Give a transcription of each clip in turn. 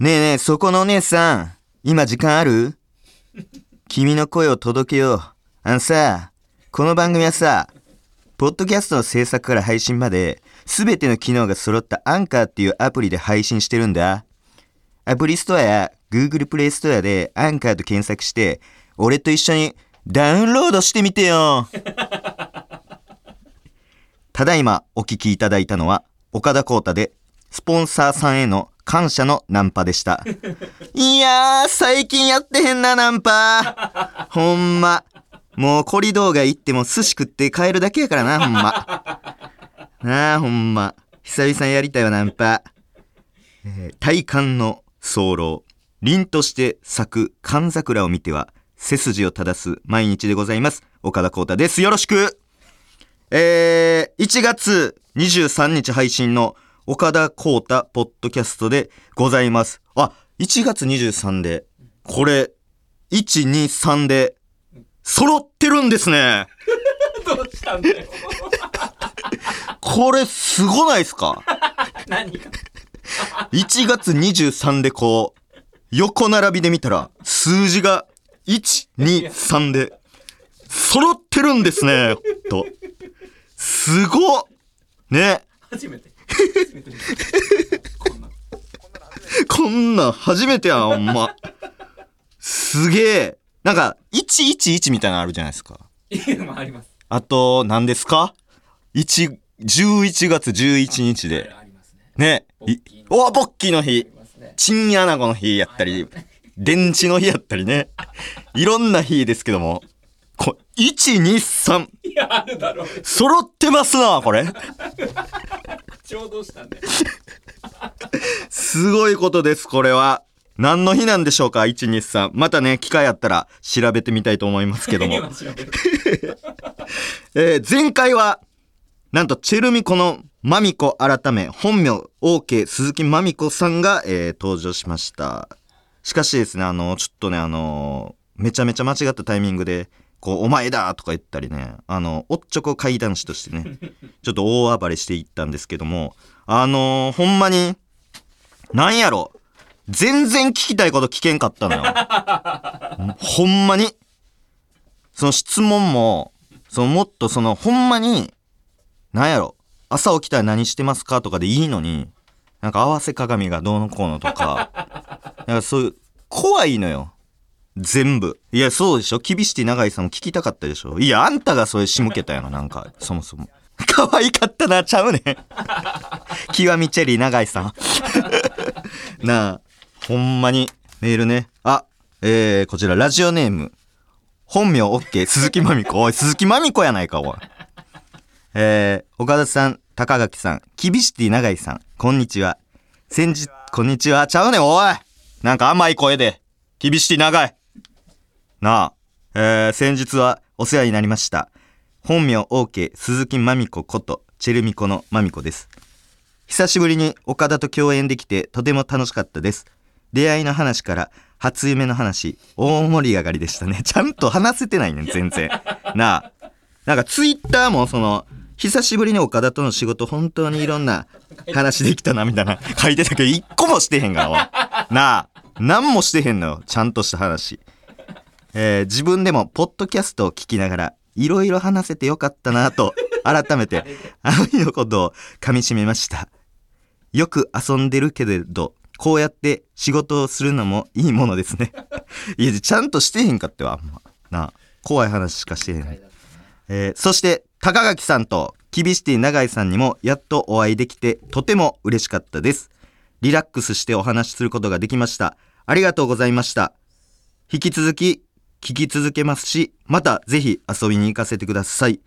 ねえねえ、そこのお姉さん、今時間ある？君の声を届けよう。あのさ、この番組はさ、ポッドキャストの制作から配信まで、すべての機能が揃ったアンカーっていうアプリで配信してるんだ。アプリストアや Google プレイストアでアンカーと検索して、俺と一緒にダウンロードしてみてよ。ただいまお聞きいただいたのは、岡田光太で、スポンサーさんへの感謝のナンパでした。いやー、最近やってへんな、ナンパ。ほんま。もうコリドー街行っても寿司食って帰るだけやからな、ほんま。なあ、ほんま。久々にやりたいわ、ナンパ。えー体感の早漏。凛として咲く寒桜を見ては、背筋を正す毎日でございます。岡田光太です。よろしくえー、1月23日配信の岡田光太ポッドキャストでございます。あ、1月23で、これ、1、2、3で、揃ってるんですね。どうしたんだよ。これ、すごないですか？何が ?1 月23でこう、横並びで見たら、数字が1、2、3で、揃ってるんですね。と。すごっね。初めて。こんな。こん初めてやん、ほんま。すげえ。なんか、111みたいなのあるじゃないですか。ああります。あと、何ですか ?1、11月11日で。ね。おボッキーの日。チンアナゴの日やったり、電池の日やったりね。いろんな日ですけども。こ1、2、3。いや、あるだろう。揃ってますな、これ。ちょうどしたんだよ。すごいことです、これは。何の日なんでしょうか ?1、2、3。またね、機会あったら調べてみたいと思いますけども。えー前回は、なんと、チェルミコのマミコ改め、本名、OK 鈴木マミコさんが、えー登場しました。しかしですね、あの、ちょっとね、あの、めちゃめちゃ間違ったタイミングで、こう、お前だとか言ったりね、あの、おっちょこ怪談師としてね、ちょっと大暴れしていったんですけども、あのほんまに、なんやろ、全然聞きたいこと聞けんかったのよ。ほんまに。その質問も、そのもっとそのほんまに、なんやろ、朝起きたら何してますかとかでいいのに、なんか合わせ鏡がどうのこうのとか、なんかそういう、怖いのよ。全部。いや、そうでしょ？厳しい長井さんも聞きたかったでしょ？いや、あんたがそれ仕向けたやろ、なんか、そもそも。可愛かったな、ちゃうね。極みチェリー長井さん。なあ、ほんまに、メールね。あ、えー、こちら、ラジオネーム。本名 OK、鈴木まみこ。おい、鈴木まみこやないか、おい。えー、岡田さん、高垣さん、キビシティ長井さん、こんにちは。先日、こんにちは。ちゃうねん、おいなんか甘い声で。キビシティ長井。なあ、えー、先日はお世話になりました。本名 OK 鈴木まみこことチェルミコのまみこです。久しぶりに岡田と共演できてとても楽しかったです。出会いの話から初夢の話、大盛り上がりでしたね。ちゃんと話せてないねん、全然。なあ。なんかツイッターもその、久しぶりに岡田との仕事本当にいろんな話できたなみたいな書いてたけど一個もしてへんからおいなあ何もしてへんのよちゃんとした話えー自分でもポッドキャストを聞きながらいろいろ話せてよかったなと 改めてあの日のことをかみしめました。よく遊んでるけれどこうやって仕事をするのもいいものですね。いやちゃんとしてへんかってわあんま。なあ怖い話しかしてへん。えーそして高垣さんとキビシティ永井さんにもやっとお会いできてとても嬉しかったです。リラックスしてお話しすることができました。ありがとうございました。引き続き聞き続けますしまたぜひ遊びに行かせてください。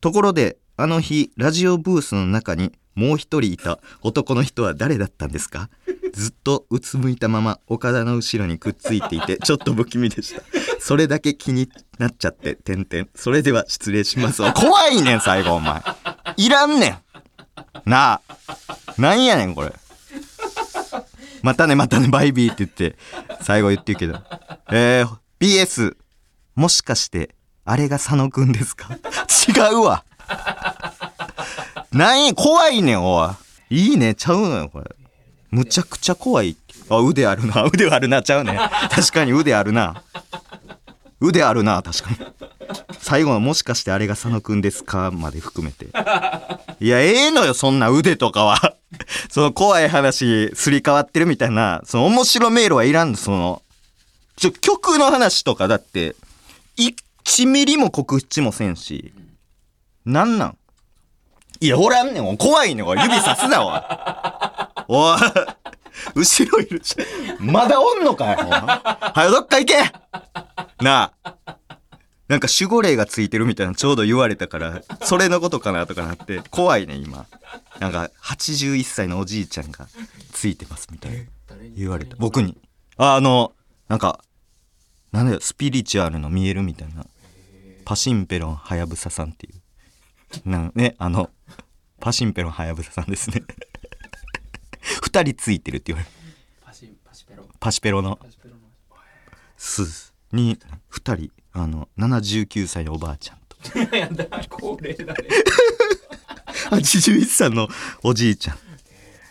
ところであの日ラジオブースの中にもう一人いた男の人は誰だったんですか？ずっとうつむいたまま岡田の後ろにくっついていてちょっと不気味でした。それだけ気になっちゃって点々それでは失礼します。怖いねん最後お前。いらんねん。なあ。なんやねんこれ。またねまたねバイビーって言って最後言ってるけど。えー、BS もしかしてあれが佐野くんですか？違うわ。なんや怖いねんおい。いいねちゃうのよこれ。むちゃくちゃ怖い。あ 腕あるな。腕あるなちゃうね。確かに腕あるな。腕あるな確かに。最後のもしかしてあれが佐野くんですか？まで含めて。いやええのよそんな腕とかは。その怖い話すり替わってるみたいな。その面白メールはいらんのその。ちょの話とかだって1ミリも告知もせんしなんなん？いやおらんねん怖いねん指さすなおい。おい後ろいるしまだおんのかよはよどっか行け。なあ。なんか守護霊がついてるみたいなちょうど言われたからそれのことかなとかなって怖いね今。なんか81歳のおじいちゃんがついてますみたいな言われた。僕に。あのなんかなんだよスピリチュアルの見えるみたいな。パシンペロンはやぶささんっていう。なんねあのパシンペロンはやぶささんですね。二人ついてるって言われる。パシペロパシペロの。すに二人。あの79歳のおばあちゃんと。い やだ高齢だね。81歳のおじいちゃん。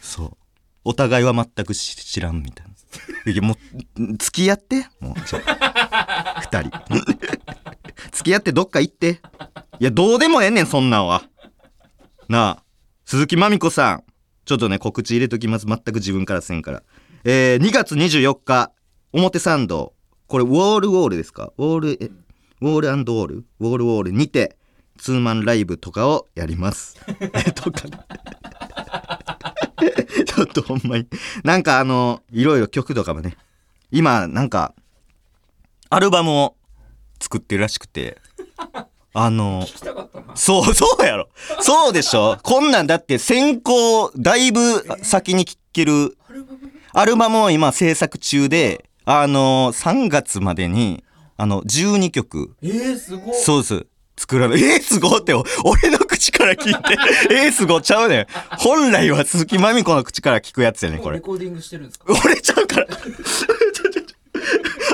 そう。お互いは全く知知らんみたいないやもう付き合ってもうちょ 二人。付き合ってどっか行って。いやどうでもええねんそんなんは。なあ。鈴木まみこさん。ちょっとね告知入れときます。全く自分からせんから。えー、2月24日表参道。これウォールウォールですか？ウォールえウォールウォール？ウォールウォールにてツーマンライブとかをやります。えとか。ちょっとほんまに。なんかあの、いろいろ曲とかもね、今なんか、アルバムを作ってるらしくて、あの、そう、そうやろ。そうでしょ。こんなんだって先行、だいぶ先に聴ける、アルバム？を今制作中で、あの、3月までに、あの、12曲、えー、すごいそうです。作らない。えー、すごって、お俺の口から聞いて、えー、すごちゃうねん。本来は鈴木まみ子の口から聞くやつやねん、これ。レコーディングしてるんですか？俺ちゃうから。ちょちょちょ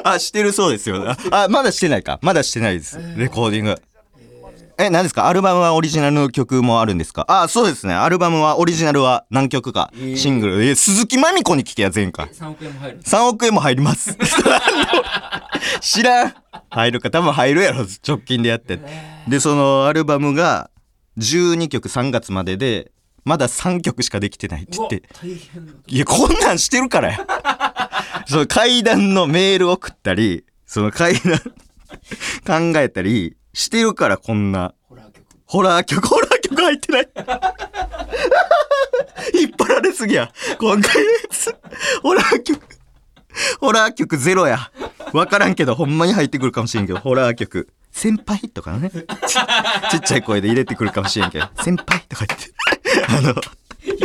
あ、してるそうですよ。あ、あまだしてないか。まだしてないです。レコーディング。え、何ですか？アルバムはオリジナルの曲もあるんですか？あ、そうですね。アルバムはオリジナルは何曲か。えーシングル。え、鈴木まみ子に聞けや、前回。3億円も入るんです3億円も入ります。知らん。入るか、多分入るやろ、直近でやって。で、そのアルバムが12曲3月までで、まだ3曲しかできてないって言って。いや、こんなんしてるからや。その階段のメール送ったり、その階段 考えたりしてるから、こんな。ホラー曲ホラー曲、ホラー曲入ってない。引っ張られすぎや。今回のやつ。ホラー曲。ホラー曲ゼロや。わからんけど、ほんまに入ってくるかもしれんけど、ホラー曲。先輩とかね。ち ちっちゃい声で入れてくるかもしれんけど、先輩とか言って。あの、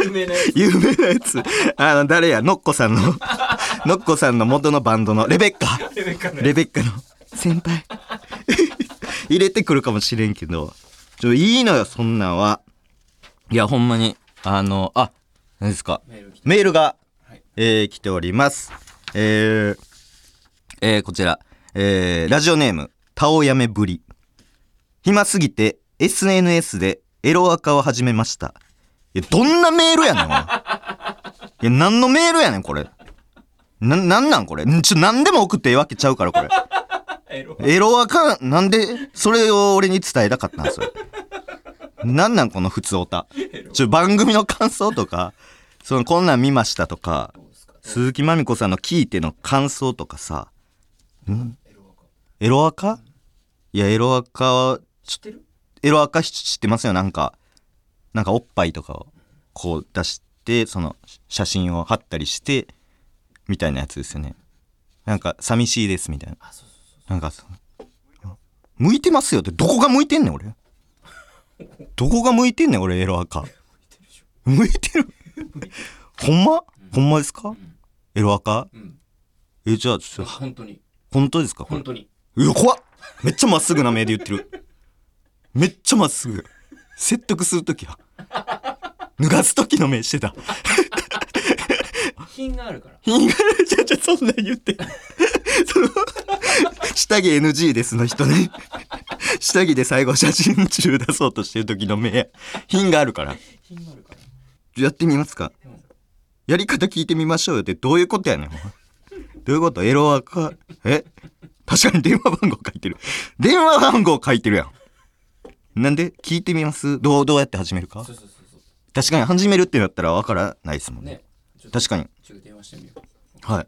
有名なやつ。有名なやつ。あの、誰や、ノッコさんの、ノッコさんの元のバンドの。レベッカ。レベッカのレベッカの。先輩。入れてくるかもしれんけど。ちょいいのよそんなんは。いやほんまに。あのあ何ですか？メール来た。メールが、はい。えー来ております。えーえーこちら、えーラジオネームタオやめぶり。暇すぎて SNS でエロアカを始めました。いやどんなメールやねんおい。いや何のメールやねんこれ。な、なんなんこれ。んちょ、何でも送ってええわけちゃうから、これ。エロ。アカ、なんで、それを俺に伝えたかったんそれ。なんなんこの普通オタ。ちょ、番組の感想とか、その、こんなん見ましたとか、鈴木まみこさんの聞いての感想とかさ、エロアカ。エロアカ？いや、エロアカは、知ってる？エロアカ知ってますよ、なんか、なんかおっぱいとかを、こう出して、その、写真を貼ったりして、みたいなやつですよね。なんか、寂しいです、みたいな。なんか向いてますよってどこが向いてんねん俺。どこが向いてんねん俺エロアカ。向いてるほんま？ほんまですか？エロアカ？そううん。えじゃあちょっと本当に。本当ですか本当に。うわ怖っめっちゃまっすぐな目で言ってる。めっちゃまっすぐ。説得するときは。脱がす時の目してた。品があるから。品がある。じゃじゃそんなん言って。その下着 NG ですの人ね。下着で最後写真中出そうとしてる時の目品があるから。品があるから。やってみますか。うんやり方聞いてみましょうよって。どういうことやねん。どういうこと？エロアカ、え？確かに電話番号書いてる。電話番号書いてるやん。なんで？聞いてみます？どう、どうやって始めるか？そうそうそうそ確かに始めるってなったらわからないですもんね。うね確かに。ちょっと電話してみようはい。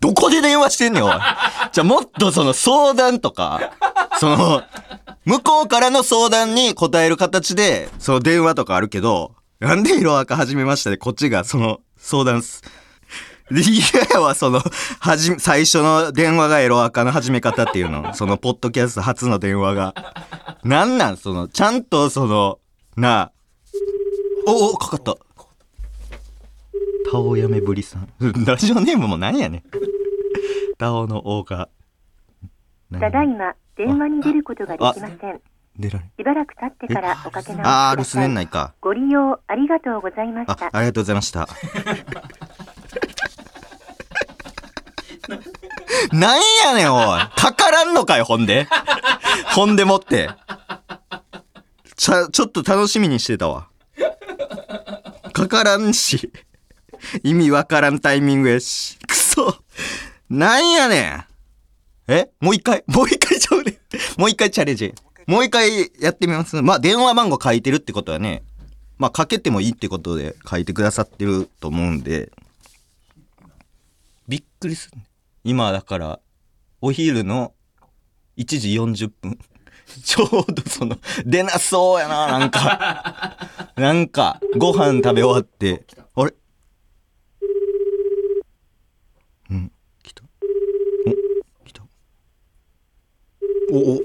どこで電話してんねん、おい。じゃあもっとその相談とか、その、向こうからの相談に答える形で、その電話とかあるけど、なんで色赤始めましたで、こっちがその相談す。で嫌やわ、その、はじめ、最初の電話がエロ赤の始め方っていうの。その、ポッドキャスト初の電話が。なんなんその、ちゃんとその、なあ。お、お、かかった。タオやめぶりさん。ラジオネームも何やねん。タオの王が。何ただいま電話に出ることができません。出られしばらく経ってからおかけ直しくだあー、留守。年内か。ご利用ありがとうございましあた、。ありがとうございました。なんやねん、おい。かからんのかよ、ほんで。ほんでもって。ちゃ、ちょっと楽しみにしてたわ。かからんし。意味わからんタイミングやし。くそ。なんやねん。え？もう一回？もう一回ちゃうね。もう一回チャレンジ。もう一回やってみます。まあ、電話番号書いてるってことはね、まあ、かけてもいいってことで書いてくださってると思うんで、びっくりする。今だから、お昼の1時40分。ちょうどその、出なそうやな、なんか。なんか、ご飯食べ終わって、あれ？うん、来た。お、来た。お、お、お。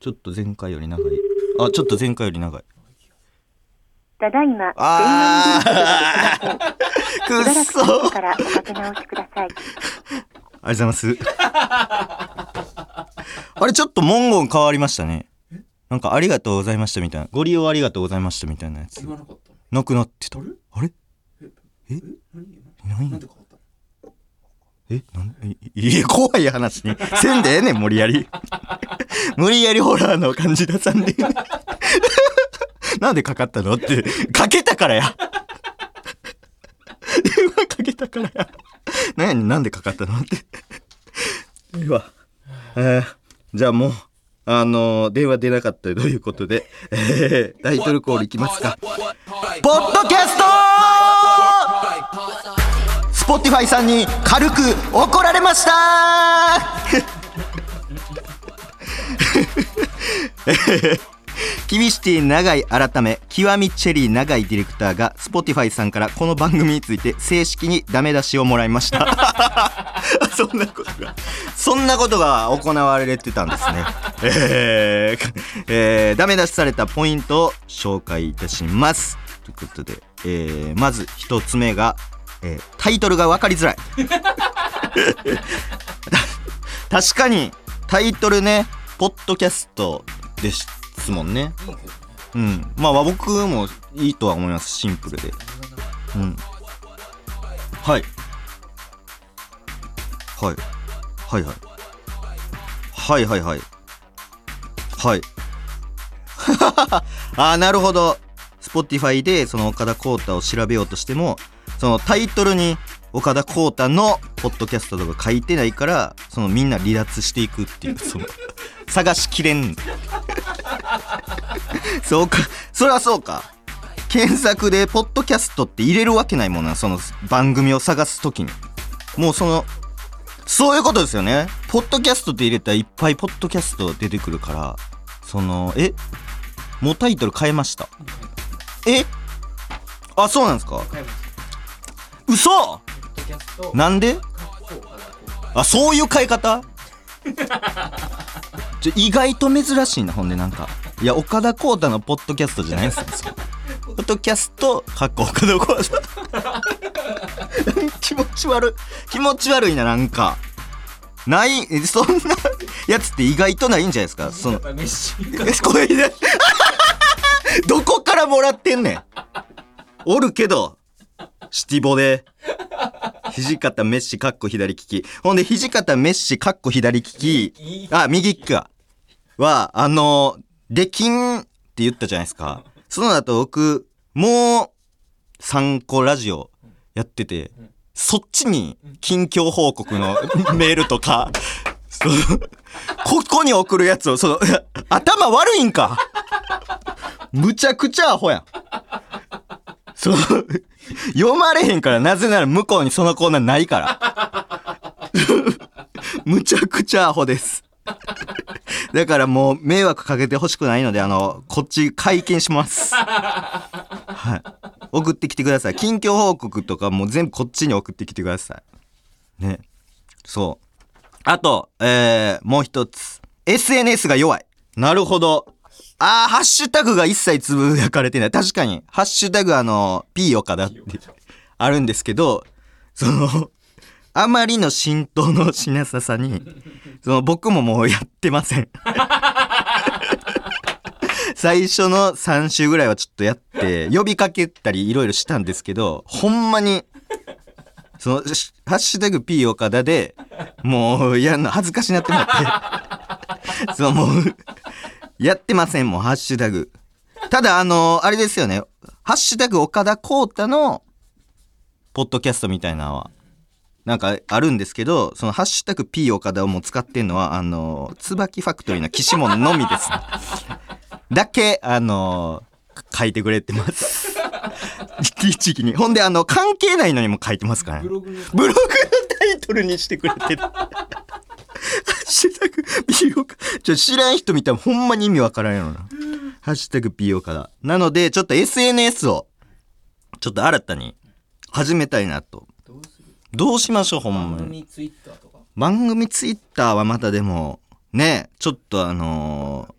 ちょっと前回より長い。あ、ちょっと前回より長い。ただいま電話あくっそからおかけ直しください。ありがとうございます。あれ、ちょっと文言変わりましたね。なんか、ありがとうございましたみたいな。ご利用ありがとうございましたみたいなやつ言。わなかったなくなってた。あれ？あれ？え？何？何？なんで変わっえ？なん？いいや、怖い話に。せんでええねん、無理やり。無理やりホラーの感じ出さんで。なんでかかったの？って、かけたからや。電話かけたからや。なんやねん、なんでかかったのって。では、えーじゃあもう、あのー電話出なかったということで、えータイトルコールいきますか。ポッドキャスト Spotify さんに軽く怒られました キビシティ長い改め極みチェリー長いディレクターが Spotify さんからこの番組について正式にダメ出しをもらいました。そんなことがそんなことが行われてたんですね。えーえーダメ出しされたポイントを紹介いたします。ということで、えーまず一つ目が、えータイトルが分かりづらい。確かにタイトルねポッドキャストでですもんね。うん。まあ和睦もいいとは思います。シンプルで。うん。はい。はい。はいはい。はいはいはい。はい。ああ、なるほど。Spotify でその岡田浩太を調べようとしても、そのタイトルに岡田浩太のポッドキャストとか書いてないからそのみんな離脱していくっていうその探しきれん。そうか。それはそうか。検索でポッドキャストって入れるわけないもんなその番組を探す時に。もうそのそういうことですよね。ポッドキャストって入れたらいっぱいポッドキャスト出てくるからそのえ？もうタイトル変えました。え？あそうなんですか？嘘！なんで？あそういう変え方？ちょ意外と珍しいなほんでなんか。いや岡田浩太のポッドキャストじゃないんですよ。ポッドキャストかっこ岡田浩太。気持ち悪い。気持ち悪いななんか。ない？えそんなやつって意外とないんじゃないですか？そのどこからもらってんねん。おるけどシティボで。土方メッシかっこ左利き。ほんで土方メッシかっこ左利き。あ右利きかはあのできんって言ったじゃないですか。その後僕もう3個ラジオやってて、そっちに近況報告の メールとか、ここに送るやつを、その、頭悪いんか。むちゃくちゃアホやん。そう、読まれへんから、なぜなら向こうにそのコーナーないから。むちゃくちゃアホです。だからもう迷惑かけてほしくないので、あの、こっち会見します。はい。送ってきてください。近況報告とかもう全部こっちに送ってきてください。ね。そう。あと、えー、もう一つ。SNS が弱い。なるほど。あー、ハッシュタグが一切つぶやかれてない。確かに、ハッシュタグあの、P 岡田ってあるんですけど、その、あまりの浸透のしなささに、その僕ももうやってません。最初の3週ぐらいはちょっとやって、呼びかけたりいろいろしたんですけど、ほんまに、その、ハッシュタグ P 岡田で、もうやんの恥ずかしになってもらって、そのもう、やってませんもん、ハッシュタグ。ただ、あのあれですよね、ハッシュタグ岡田光太の、ポッドキャストみたいなのは、なんかあるんですけど、そのハッシュタグ P 岡田をもう使ってんのは、あの、椿ファクトリーの岸本のみです、だけ、あの書いてくれてます。一時期に。ほんで、あの、関係ないのにも書いてますからねブ。ログブログのタイトルにしてくれてる。シュタグ P 岡ちょ、知らん人見たらほんまに意味わからんやろな。ハッシュタグ P 岡だ。なので、ちょっと SNS を、ちょっと新たに始めたいなと。どうする？どうしましょう、ほんまに。番組ツイッターとか？番組ツイッターはまたでも、ね、ちょっとあの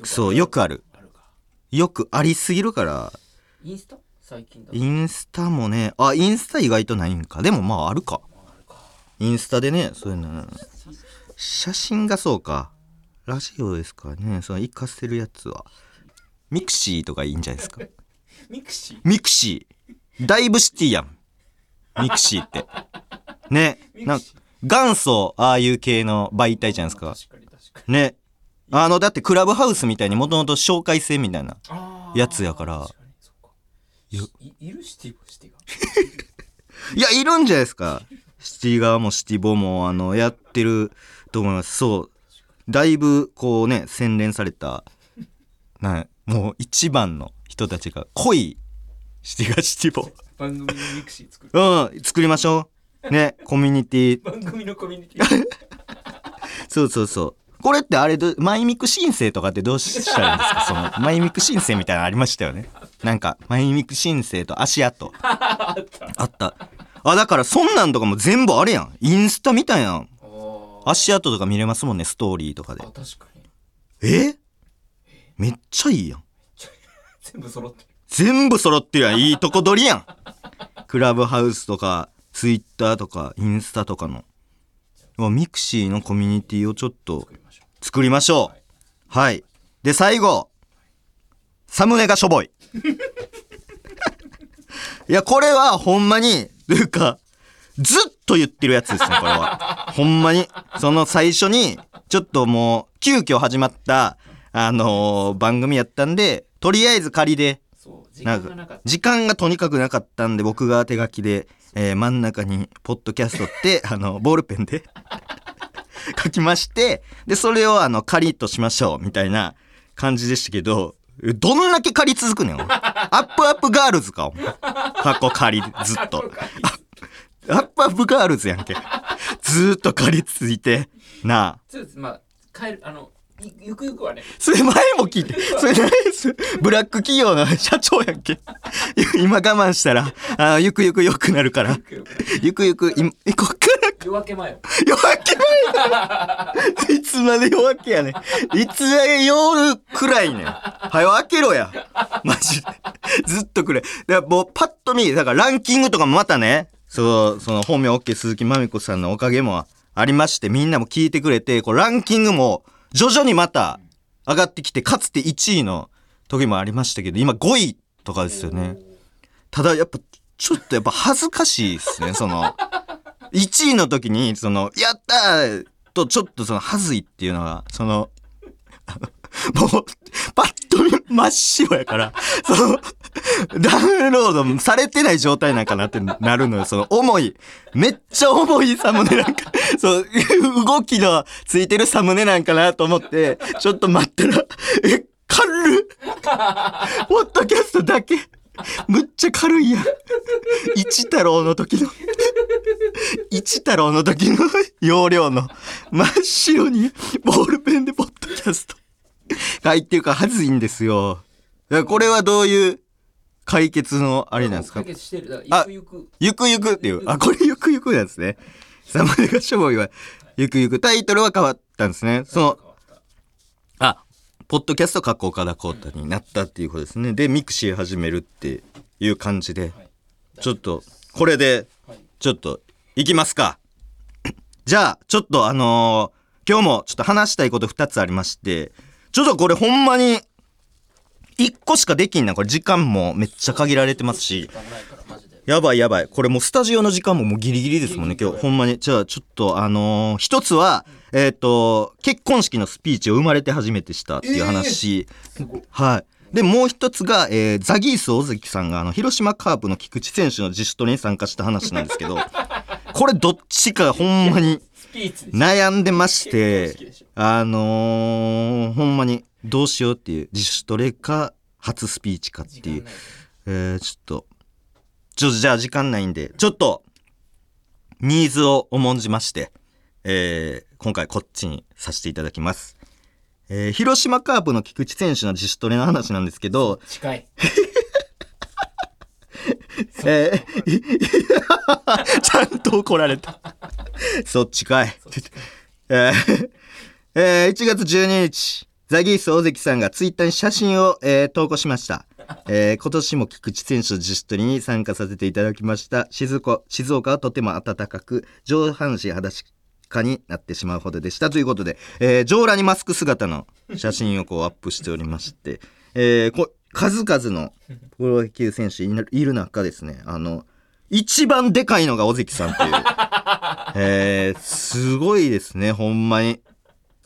ーそう、よくある。よくありすぎるから、インスタ？最近インスタもね、あ、インスタ意外とないんか。でもまああるか。インスタでね、そういうの、写真がそうか。ラジオですからね、その活かせるやつは。 mixi とかいいんじゃないですか。mixi？mixi。だいぶシティやん。 mixi って。ね。なんか元祖、ああいう系の媒体じゃないですか。ね。あの、だってクラブハウスみたいにもともと紹介制みたいな。やつやから確かにそっかよいいるシティボシティが いや、いるんじゃないですか。シティ側もシティボも、あの、やってると思います。そう。だいぶ、こうね、洗練された、な、もう一番の人たちが濃いシティがシティボ。番組の mixi 作るうん、作りましょう。ね、コミュニティ。番組のコミュニティ そうそうそう。これってあれど、マイミク申請とかってどうしたらいいんですか？その、マイミク申請みたいなのありましたよね。なんか、マイミク申請と足跡。あったあった。あ、だからそんなんとかも全部あれやん。インスタみたいな。足跡とか見れますもんね、ストーリーとかであ。確かにえ？めっちゃいいやん。全部揃ってる全部揃ってるやん。いいとこ取りやん。クラブハウスとか、ツイッターとか、インスタとかの。 mixi のコミュニティをちょっと作りましょう作りましょう。はい。で、最後。サムネがしょぼい。いや、これはほんまに、というか、ずっと言ってるやつですね、これは。ほんまに。その最初に、ちょっともう、急遽始まった、あのー番組やったんで、とりあえず仮で、なんか時間がとにかくなかったんで僕が手書きで、えー真ん中にポッドキャストって あのボールペンで 書きましてでそれをあの仮としましょうみたいな感じでしたけどえどんだけ仮続くねんアップアップガールズかお前。カッコ仮ずっと。アップアップガールズやんけ ずーっと仮続いてなあそうですまあ帰るあのいゆくゆくはねそれ前も聞いて。それ何ですブラック企業の 社長やんけ。今我慢したら、あゆくゆく良くなるから。ゆくゆく、いこっから夜明け前よ夜明け前だいつまで夜明けやねん。いつまで夜暗いねん。はよ開けろや。マジで。ずっと暗い。だからもうパッと見、だからランキングとかもまたね、そう、その本名 OK 鈴木まみこさんのおかげもありまして、みんなも聞いてくれて、こうランキングも徐々にまた上がってきて、かつて1位の時もありましたけど、今5位とかですよね。ただやっぱ、ちょっとやっぱ恥ずかしいですね、その。1位の時に、その、やったーと、ちょっとその、はずいっていうのが、そのもう、パッと見真っ白やから、その、ダウンロードされてない状態なんかなってなるのよ。その重い。めっちゃ重いサムネなんか、そう、動きのついてるサムネなんかなと思って、ちょっと待ったら、え、軽っポッドキャストだけ。むっちゃ軽いやん。一太郎の時の、一太郎の時の容量の真っ白にボールペンでポッドキャスト書いってるかはずいんですよ。これはどういう解決のあれなんですか解決してる。あゆくゆく。ゆくゆくっていう。あ、これゆくゆくなんですね。サムネがしょぼいは、ゆくゆく。タイトルは変わったんですね。その、あ、ポッドキャストカッコ岡田光太になったっていうことですね。で、ミクシー始めるっていう感じで、ちょっと、これで、ちょっと、いきますか。じゃあ、ちょっとあのー今日もちょっと話したいこと2つありまして、ちょっとこれほんまに、1個しかできんな。これ時間もめっちゃ限られてますし。やばいやばい。これもうスタジオの時間ももうギリギリですもんね、今日。ほんまに。じゃあちょっとあのー一つは、えっ、と、結婚式のスピーチを生まれて初めてしたっていう話。はい。で、もう一つが、えーザギース大関さんが、あの、広島カープの菊池選手の自主トレに参加した話なんですけど、これどっちかほんまに悩んでましてあのーほんまにどうしようっていう、自主トレか、初スピーチかっていうえー、ちょっと、ちょ、じゃあ時間ないんで、ちょっと、ニーズを重んじまして、えー、今回こっちにさせていただきます。えー、広島カープの菊池選手の自主トレの話なんですけど、近い。えー、ちゃんと怒られた。そっちかい。えーえー1月12日、ザギース大関さんがツイッターに写真を、えー投稿しました。えー今年も菊池選手の自主トレに参加させていただきました。静岡静岡はとても暖かく、上半身裸足かになってしまうほどでした。ということで、えー上裸にマスク姿の写真をこうアップしておりまして、えーこ数々のプロ野球選手いるいる中ですね、あの、一番でかいのが尾関さんっていう。えー、すごいですね、ほんまに。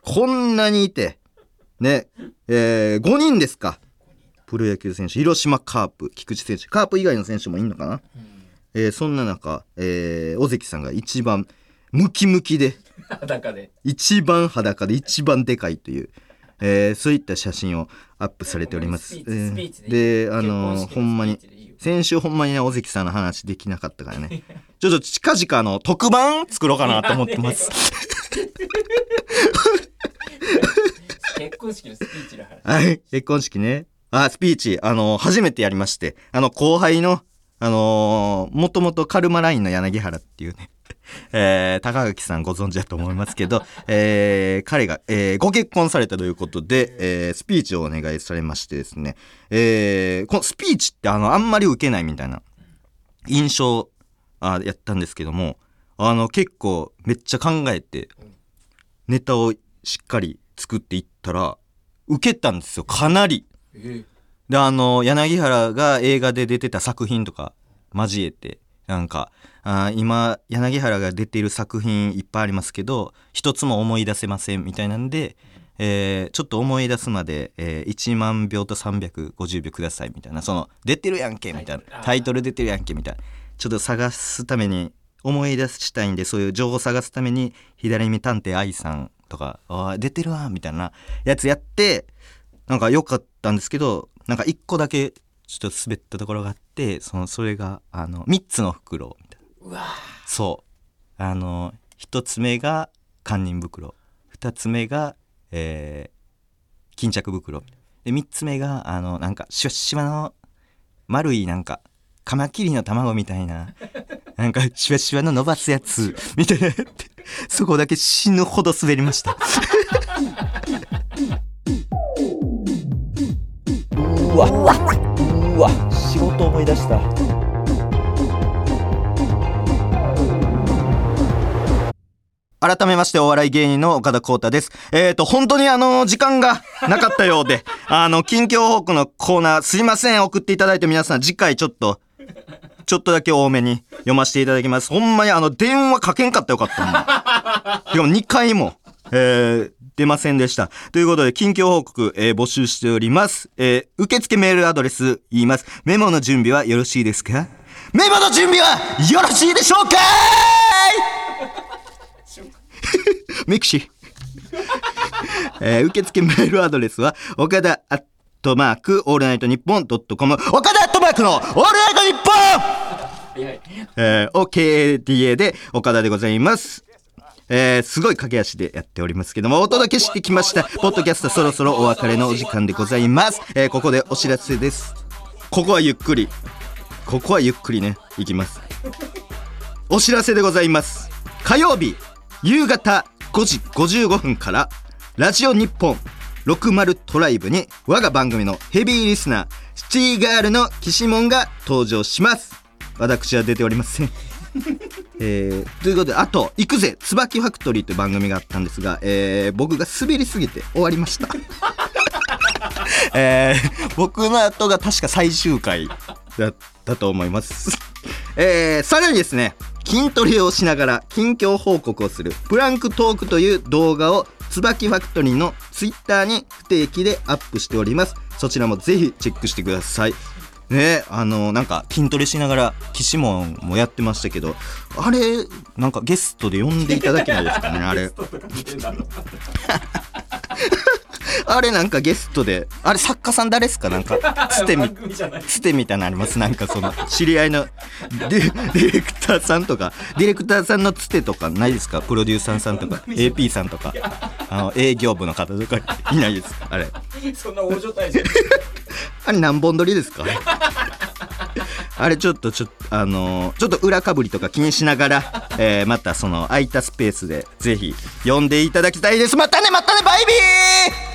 こんなにいて、ね、えー、5人ですか。プロ野球選手、広島カープ、菊池選手、カープ以外の選手もいんのかな、えー、そんな中、えー、尾関さんが一番ムキムキで、裸で。一番裸で。一番でかいという、えー、そういった写真をアップされております。で、あのーほんまに先週ほんまにね、尾関さんの話できなかったからね。ちょっと近々あの、特番作ろうかなと思ってます。結婚式のスピーチの話。はい、結婚式ね。あ、スピーチ、あの初めてやりまして、あの、後輩の、あのーもともとカルマラインの柳原っていうね、えー、高垣さんご存知だと思いますけど、えー、彼が、えーご結婚されたということで、えースピーチをお願いされましてですね、えーこのスピーチってあの、あんまり受けないみたいな印象、あやったんですけども、あの、結構めっちゃ考えて、ネタをしっかり作っていったら、受けたんですよ、かなり。えで、あの、柳原が映画で出てた作品とか交えて、なんか、あー今、柳原が出ている作品いっぱいありますけど、一つも思い出せませんみたいなんで、えーちょっと思い出すまで、えー1万秒と350秒くださいみたいな、その、出てるやんけみたいなタイトルあ、ータイトル出てるやんけみたいな。ちょっと探すために、思い出したいんで、そういう情報を探すために、左目探偵愛さんとか、あー出てるわみたいなやつやって、なんか良かったんですけど、なんか一個だけちょっと滑ったところがあって、その、それが、あの、三つの袋みたいな。うわそう。あの、一つ目が堪忍袋。二つ目が、えー、巾着袋。で、三つ目が、あの、なんか、シュッシュワの、丸い、なんか、カマキリの卵みたいな、なんか、シュワシュワの伸ばすやつ、みたいなやって、そこだけ死ぬほど滑りました。うわ、うわ、仕事思い出した。改めましてお笑い芸人の岡田光太です。えっ、ー、と、本当にあの、時間がなかったようで、あの、近況報告のコーナー、すいません、送っていただいて皆さん、次回ちょっと、ちょっとだけ多めに読ませていただきます。ほんまにあの、電話かけんかったよかったもん。しかも2回も、えー、出ませんでした。ということで、近況報告、えー募集しております。えー受付メールアドレス言います。メモの準備はよろしいですか？メモの準備はよろしいでしょうか？ミクシー。えー受付メールアドレスは、岡田アットマーク、オールナイトニッポンドットコム、岡田クのオールナイトニッポン早い。えー、OKDA で岡田でございます。えー、すごい駆け足でやっておりますけども、お届けしてきました。ポッドキャストそろそろお別れのお時間でございます。えー、ここでお知らせです。ここはゆっくり。ここはゆっくりね、いきます。お知らせでございます。火曜日、夕方5時55分から、ラジオ日本60トライブに我が番組のヘビーリスナー、シティガールのキシモンが登場します。私は出ておりません。えー、ということで、あと、行くぜ椿ファクトリーという番組があったんですが、えー、僕が滑りすぎて終わりました。えー、僕の後が確か最終回だったと思います。えー、さらにですね、筋トレをしながら近況報告をするプランクトークという動画を椿ファクトリーのツイッターに不定期でアップしております。そちらもぜひチェックしてください。ねあのなんか筋トレしながら岸門もやってましたけどあれなんかゲストで呼んでいただけないですかねあれ。あれなんかゲストであれ作家さん誰ですか？なんかつてみ。つてみたいなのあります？なんかその知り合いのデディレクターさんとかディレクターさんのつてとかないですか？プロデューサーさんとか AP さんとか。あの営業部の方とかいないですか？あれ。そんな大所帯じゃん。あれ何本撮りですか？あれちょっとちょっとあのーちょっと裏かぶりとか気にしながら、えーまたその空いたスペースでぜひ読んでいただきたいです。またねまたねバイビー！